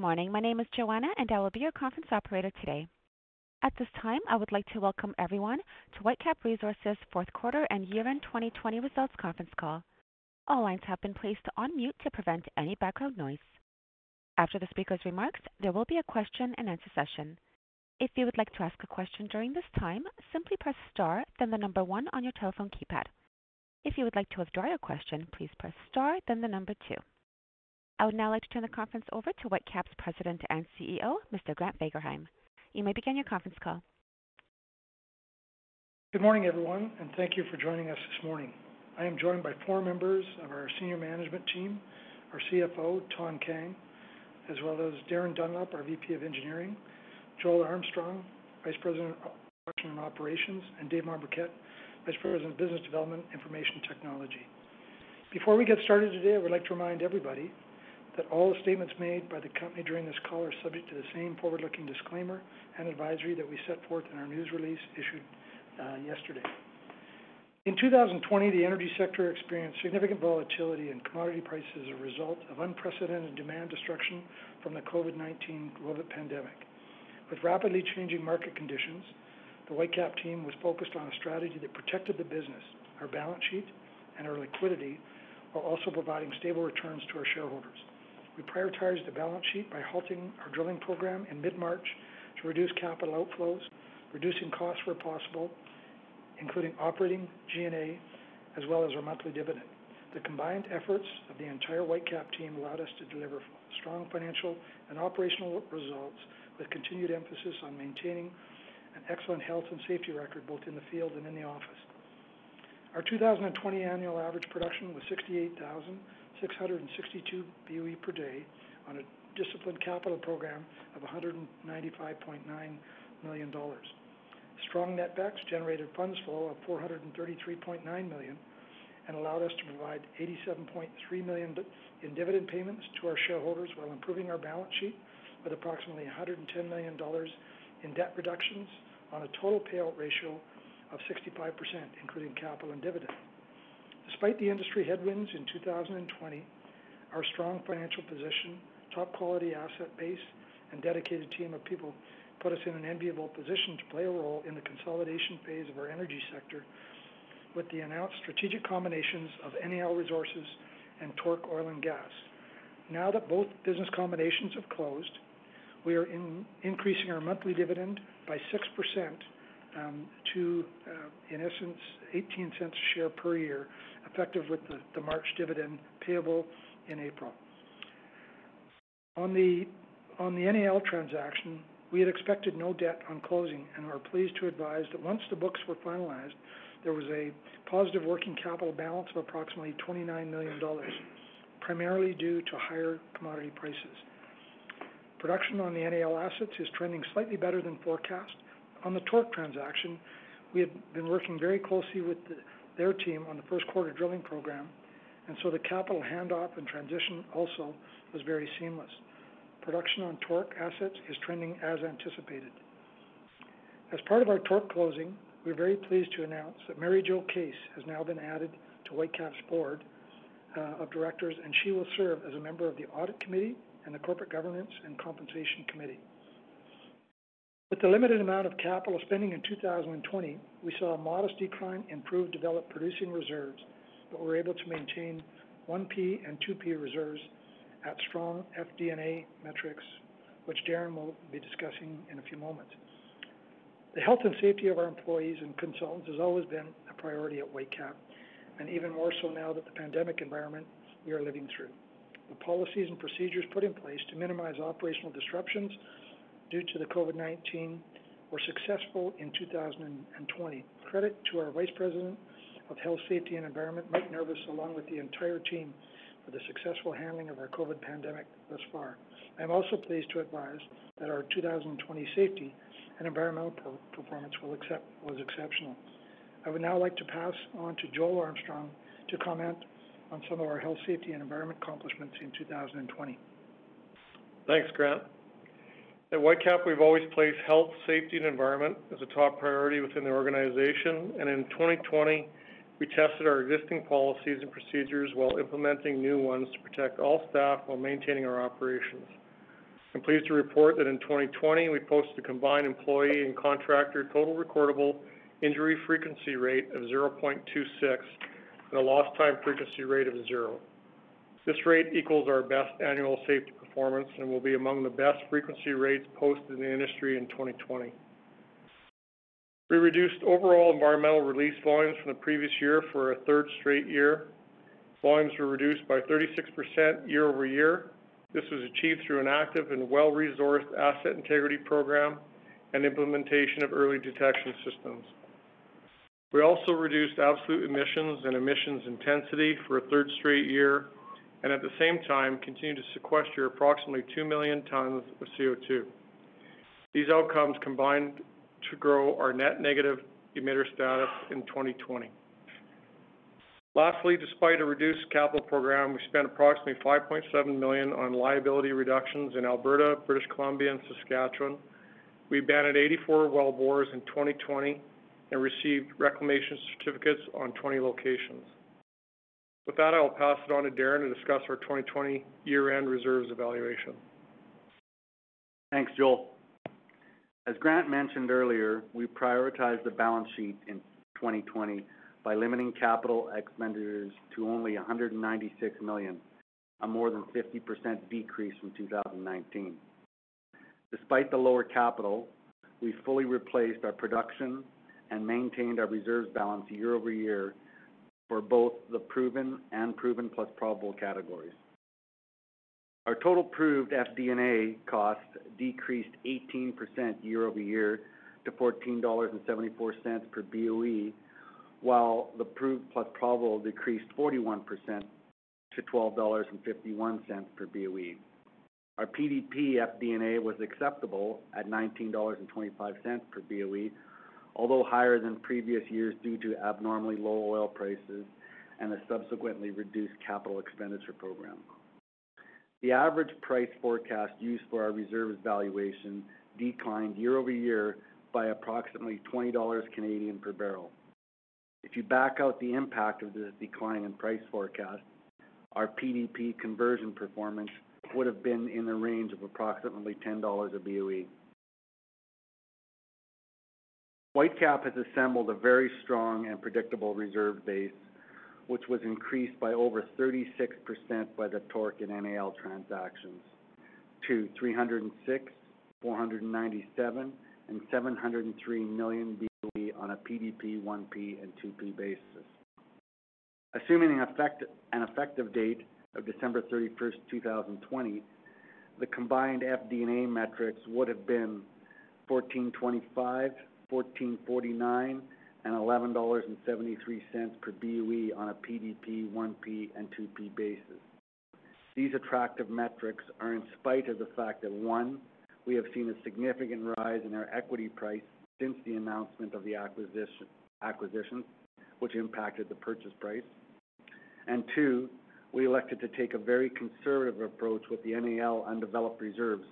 Morning. My name is Joanna, and I will be your conference operator today. At this time, I would like to welcome everyone to Whitecap Resources fourth quarter and year-end 2020 results conference call. All lines have been placed on mute to prevent any background noise. After the speaker's remarks, there will be a question-and-answer session. If you would like to ask a question during this time, simply press star, then the number one on your telephone keypad. If you would like to withdraw your question, please press star, then the number two. I would now like to turn the conference over to Whitecap's President and CEO, Mr. Grant Fagerheim. You may begin your conference call. Good morning, everyone, and thank you for joining us this morning. I am joined by four members of our senior management team, our CFO, Thanh Kang, as well as Darin Dunlop, our VP of Engineering, Joel Armstrong, Vice President of Production and Operations, and Dave Mombourquette, Vice President of Business Development, Information Technology. Before we get started today, I would like to remind everybody that all the statements made by the company during this call are subject to the same forward-looking disclaimer and advisory that we set forth in our news release issued uh, yesterday. In 2020, the energy sector experienced significant volatility in commodity prices as a result of unprecedented demand destruction from the COVID-19 global pandemic. With rapidly changing market conditions, the Whitecap team was focused on a strategy that protected the business, our balance sheet, and our liquidity, while also providing stable returns to our shareholders. We prioritized the balance sheet by halting our drilling program in mid-March to reduce capital outflows, reducing costs where possible, including operating G&A, as well as our monthly dividend. The combined efforts of the entire Whitecap team allowed us to deliver strong financial and operational results with continued emphasis on maintaining an excellent health and safety record, both in the field and in the office. Our 2020 annual average production was 68,662 BOE per day on a disciplined capital program of 195.9 million dollars. Strong netbacks generated funds flow of 433.9 million, and allowed us to provide 87.3 million in dividend payments to our shareholders while improving our balance sheet with approximately 110 million dollars in debt reductions on a total payout ratio of 65%, including capital and dividend. Despite the industry headwinds in 2020, our strong financial position, top-quality asset base, and dedicated team of people put us in an enviable position to play a role in the consolidation phase of our energy sector with the announced strategic combinations of NAL Resources and TORC Oil and Gas. Now that both business combinations have closed, we are increasing our monthly dividend by 6% Um, to, uh, in essence, $0.18 a share per year, effective with the, the March dividend payable in April. On the, on the NAL transaction, we had expected no debt on closing and are pleased to advise that once the books were finalized, there was a positive working capital balance of approximately 29 million dollars, primarily due to higher commodity prices. Production on the NAL assets is trending slightly better than forecast. On the TORC transaction, we had been working very closely with their team on the first quarter drilling program, and so the capital handoff and transition also was very seamless. Production on TORC assets is trending as anticipated. As part of our TORC closing, we're very pleased to announce that Mary Jo Case has now been added to Whitecap's board uh, of directors, and she will serve as a member of the Audit Committee and the Corporate Governance and Compensation Committee. With the limited amount of capital spending in 2020, we saw a modest decline in proved developed producing reserves, but were able to maintain 1P and 2P reserves at strong FD&A metrics, which Darin will be discussing in a few moments. The health and safety of our employees and consultants has always been a priority at Whitecap, and even more so now that the pandemic environment we are living through. The policies and procedures put in place to minimize operational disruptions due to the COVID-19 were successful in 2020. Credit to our Vice President of Health, Safety, and Environment, Mike Nervis, along with the entire team, for the successful handling of our COVID pandemic thus far. I am also pleased to advise that our 2020 safety and environmental performance was exceptional. I would now like to pass on to Joel Armstrong to comment on some of our health, safety, and environment accomplishments in 2020. Thanks, Grant. At Whitecap, we've always placed health, safety, and environment as a top priority within the organization, and in 2020, we tested our existing policies and procedures while implementing new ones to protect all staff while maintaining our operations. I'm pleased to report that in 2020, we posted a combined employee and contractor total recordable injury frequency rate of 0.26 and a lost time frequency rate of zero. This rate equals our best annual safety performance and will be among the best frequency rates posted in the industry in 2020. We reduced overall environmental release volumes from the previous year for a third straight year. Volumes were reduced by 36% year-over-year. This was achieved through an active and well-resourced asset integrity program and implementation of early detection systems. We also reduced absolute emissions and emissions intensity for a third straight year, and at the same time, continue to sequester approximately 2 million tons of CO2. These outcomes combined to grow our net negative emitter status in 2020. Lastly, despite a reduced capital program, we spent approximately 5.7 million on liability reductions in Alberta, British Columbia, and Saskatchewan. We abandoned 84 wellbores in 2020 and received reclamation certificates on 20 locations. With that, I will pass it on to Darin to discuss our 2020 year-end reserves evaluation. Thanks, Joel. As Grant mentioned earlier, we prioritized the balance sheet in 2020 by limiting capital expenditures to only 196 million, a more than 50% decrease from 2019. Despite the lower capital, we fully replaced our production and maintained our reserves balance year-over-year for both the proven and proven plus probable categories. Our total proved FD&A costs decreased 18% year-over-year to 14.74 dollars per BOE, while the proved plus probable decreased 41% to 12.51 dollars per BOE. Our PDP FD&A was acceptable at 19.25 dollars per BOE, although higher than previous years due to abnormally low oil prices and a subsequently reduced capital expenditure program. The average price forecast used for our reserves valuation declined year-over-year by approximately 20 Canadian dollars per barrel. If you back out the impact of this decline in price forecast, our PDP conversion performance would have been in the range of approximately 10 dollars a BOE. Whitecap has assembled a very strong and predictable reserve base, which was increased by over 36% by the TORC and NAL transactions to 306, 497, and 703 million BOE on a PDP, 1P, and 2P basis. Assuming an effective date of December 31st, 2020, the combined FD&A metrics would have been 14.25, 14.49, and 11.73 dollars per BOE on a PDP, 1P, and 2P basis. These attractive metrics are in spite of the fact that, one, we have seen a significant rise in our equity price since the announcement of the acquisition, which impacted the purchase price. And Two, we elected to take a very conservative approach with the NAL undeveloped reserves,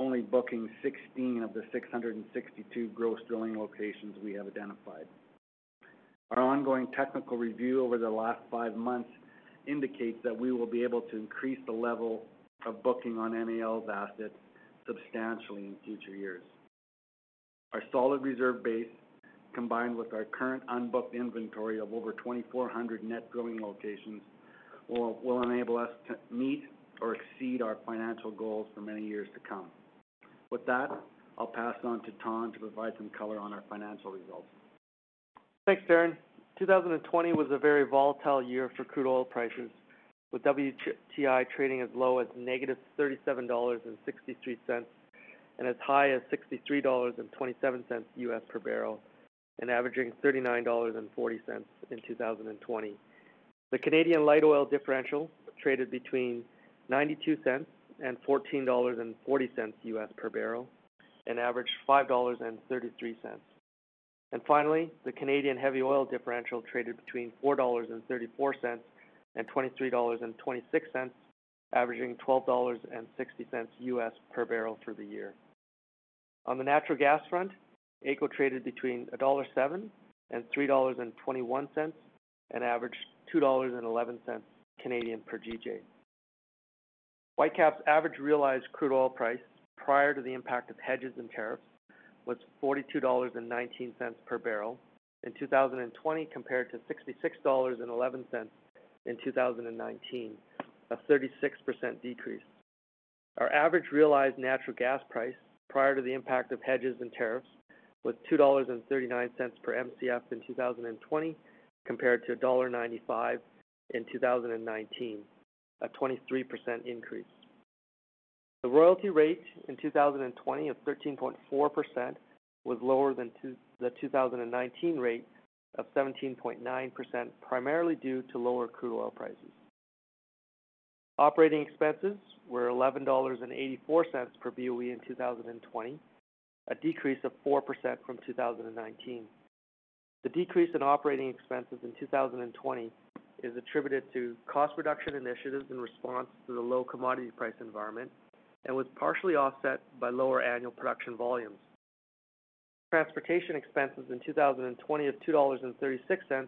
only booking 16 of the 662 gross drilling locations we have identified. Our ongoing technical review over the last five months indicates that we will be able to increase the level of booking on NAL's assets substantially in future years. Our solid reserve base, combined with our current unbooked inventory of over 2,400 net drilling locations, will enable us to meet or exceed our financial goals for many years to come. With that, I'll pass on to Thanh to provide some color on our financial results. Thanks, Darin. 2020 was a very volatile year for crude oil prices, with WTI trading as low as negative $37.63 and as high as $63.27 US per barrel, and averaging $39.40 in 2020. The Canadian light oil differential traded between 0.92 and $14.40 US per barrel, and averaged $5.33. And Finally, the Canadian heavy oil differential traded between $4.34 and $23.26, averaging $12.60 US per barrel for the year. On the natural gas front, AECO traded between $1.07 and $3.21, and averaged 2.11 Canadian dollars per GJ. Whitecap's average realized crude oil price prior to the impact of hedges and tariffs was $42.19 per barrel in 2020, compared to $66.11 in 2019, a 36% decrease. Our average realized natural gas price prior to the impact of hedges and tariffs was $2.39 per Mcf in 2020, compared to $1.95 in 2019, a 23% increase. The royalty rate in 2020 of 13.4% was lower than the 2019 rate of 17.9%, primarily due to lower crude oil prices. Operating expenses were $11.84 per BOE in 2020, a decrease of 4% from 2019. The decrease in operating expenses in 2020 is attributed to cost reduction initiatives in response to the low commodity price environment and was partially offset by lower annual production volumes. Transportation expenses in 2020 of $2.36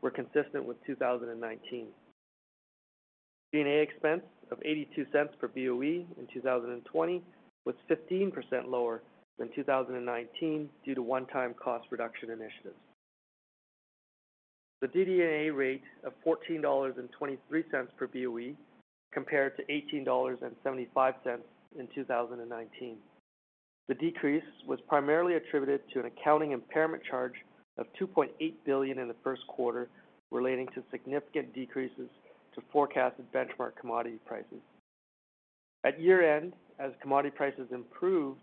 were consistent with 2019. G&A expense of $0.82 per BOE in 2020 was 15% lower than 2019 due to one-time cost reduction initiatives. The DD&A rate of $14.23 per BOE compared to $18.75 in 2019. The decrease was primarily attributed to an accounting impairment charge of $2.8 billion in the first quarter relating to significant decreases to forecasted benchmark commodity prices. At year-end, as commodity prices improved,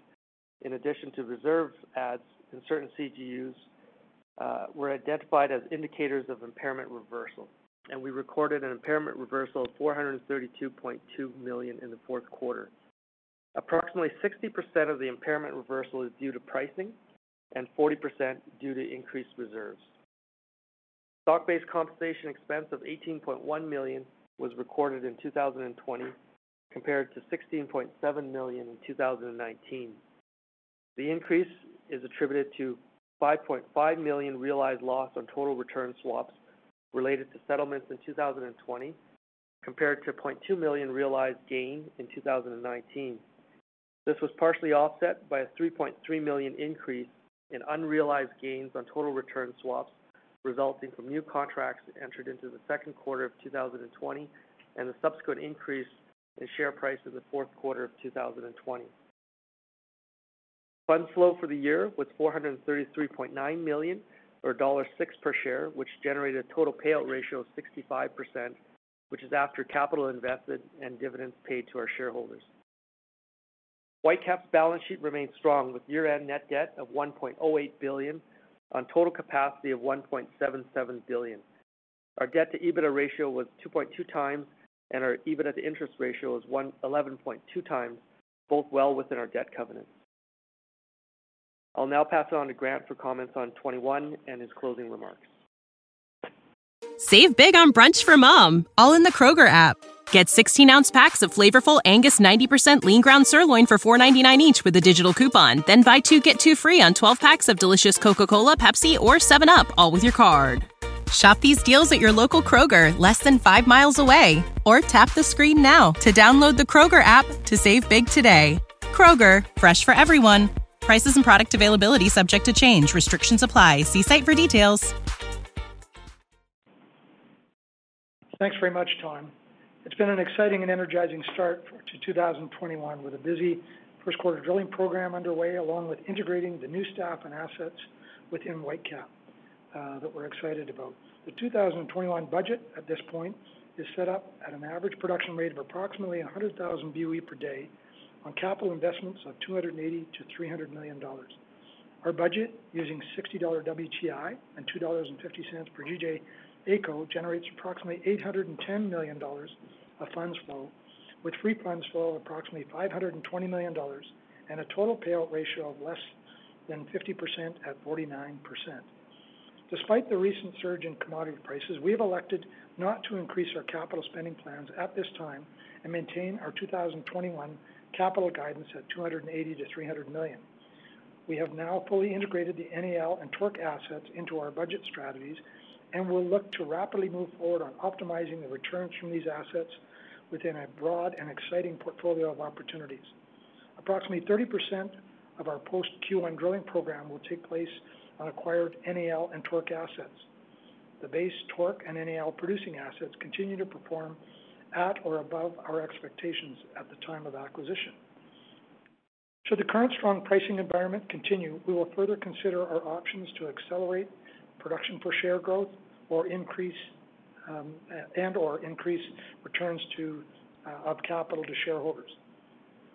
in addition to reserve adds in certain CGUs Uh, were identified as indicators of impairment reversal, and we recorded an impairment reversal of 432.2 million in the fourth quarter. Approximately 60% of the impairment reversal is due to pricing and 40% due to increased reserves. Stock-based compensation expense of 18.1 million was recorded in 2020 compared to 16.7 million in 2019. The increase is attributed to 5.5 million realized loss on total return swaps related to settlements in 2020, compared to 0.2 million realized gain in 2019. This was partially offset by a 3.3 million increase in unrealized gains on total return swaps, resulting from new contracts entered into the second quarter of 2020 and the subsequent increase in share price in the fourth quarter of 2020. Funds flow for the year was $433.9 million, or $1.06 per share, which generated a total payout ratio of 65%, which is after capital invested and dividends paid to our shareholders. Whitecap's balance sheet remains strong with year-end net debt of 1.08 billion on total capacity of 1.77 billion. Our debt-to-EBITDA ratio was 2.2x, and our EBITDA to interest ratio was 11.2x, both well within our debt covenants. I'll now pass it on to Grant for comments on 21 and his closing remarks. Save big on brunch for mom, all in the Kroger app. Get 16 ounce packs of flavorful Angus 90% lean ground sirloin for $4.99 each with a digital coupon. Then buy two get two free on 12 packs of delicious Coca Cola, Pepsi, or 7UP, all with your card. Shop these deals at your local Kroger, less than five miles away. Or tap the screen now to download the Kroger app to save big today. Kroger, fresh for everyone. Prices and product availability subject to change. Restrictions apply. See site for details. Thanks very much, Tom. It's been an exciting and energizing start to 2021 with a busy first quarter drilling program underway, along with integrating the new staff and assets within Whitecap uh, that we're excited about. The 2021 budget at this point is set up at an average production rate of approximately 100,000 BOE per day on capital investments of $280 million-$300 million. Our budget, using $60 WTI and $2.50 per GJ AECO, generates approximately $810 million of funds flow, with free funds flow of approximately 520 million dollars and a total payout ratio of less than 50% at 49%. Despite the recent surge in commodity prices, we have elected not to increase our capital spending plans at this time and maintain our 2021 capital guidance at 280 million-300 million. We have now fully integrated the NAL and TORC assets into our budget strategies and will look to rapidly move forward on optimizing the returns from these assets within a broad and exciting portfolio of opportunities. Approximately 30% of our post Q1 drilling program will take place on acquired NAL and TORC assets. The base TORC and NAL producing assets continue to perform at or above our expectations at the time of acquisition. Should the current strong pricing environment continue, we will further consider our options to accelerate production per share growth or increase um, and/or increase returns to uh, of capital to shareholders.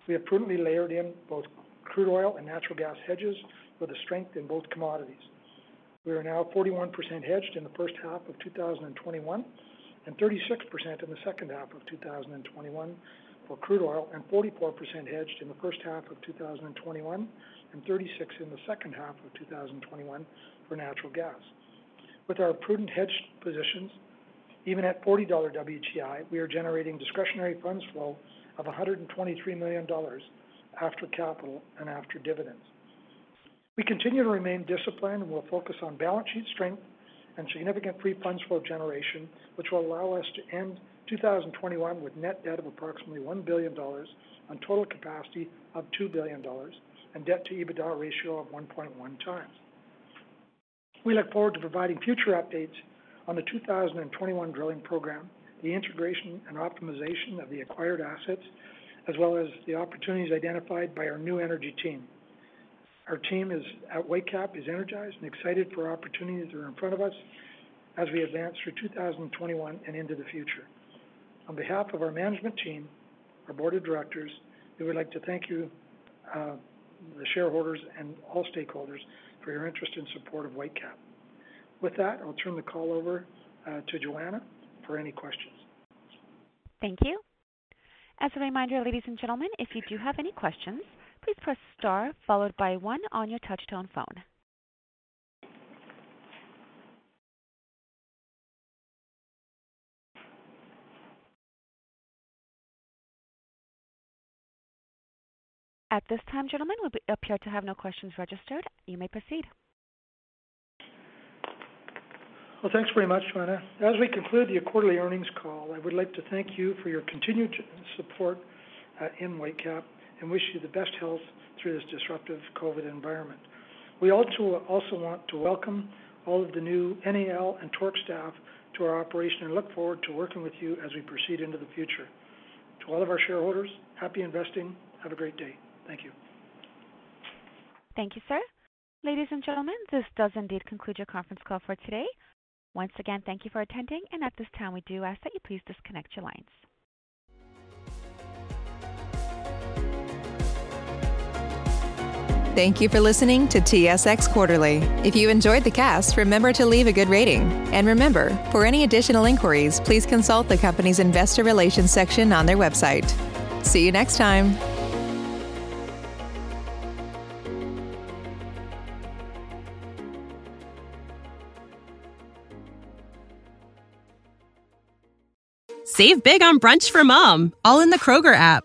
We have prudently layered in both crude oil and natural gas hedges with a strength in both commodities. We are now 41% hedged in the first half of 2021 and 36% in the second half of 2021 for crude oil and 44% hedged in the first half of 2021 and 36% in the second half of 2021 for natural gas. With our prudent hedge positions, even at $40 WTI, we are generating discretionary funds flow of 123 million dollars after capital and after dividends. We continue to remain disciplined and will focus on balance sheet strength and significant free funds flow generation, which will allow us to end 2021 with net debt of approximately 1 billion dollars on total capacity of 2 billion dollars and debt to EBITDA ratio of 1.1 times. We look forward to providing future updates on the 2021 drilling program, the integration and optimization of the acquired assets, as well as the opportunities identified by our new energy team. Our team at Whitecap is energized and excited for opportunities that are in front of us as we advance through 2021 and into the future. On behalf of our management team, our board of directors, we would like to thank you, uh, the shareholders and all stakeholders, for your interest and support of Whitecap. With that, I'll turn the call over uh, to Joanna for any questions. Thank you. As a reminder, ladies and gentlemen, if you do have any questions, please press star followed by one on your touch-tone phone. At this time, gentlemen, we appear to have no questions registered. You may proceed. Well, thanks very much, Joanna. As we conclude the quarterly earnings call, I would like to thank you for your continued support uh, in Whitecap and wish you the best health through this disruptive COVID environment. We also want to welcome all of the new NAL and TORC staff to our operation and look forward to working with you as we proceed into the future. To all of our shareholders, happy investing. Have a great day. Thank you. Thank you, sir. Ladies and gentlemen, this does indeed conclude your conference call for today. Once again, thank you for attending, and at this time, we do ask that you please disconnect your lines. Thank you for listening to TSX Quarterly. If you enjoyed the cast, remember to leave a good rating. And remember, for any additional inquiries, please consult the company's investor relations section on their website. See you next time. Save big on brunch for mom, all in the Kroger app.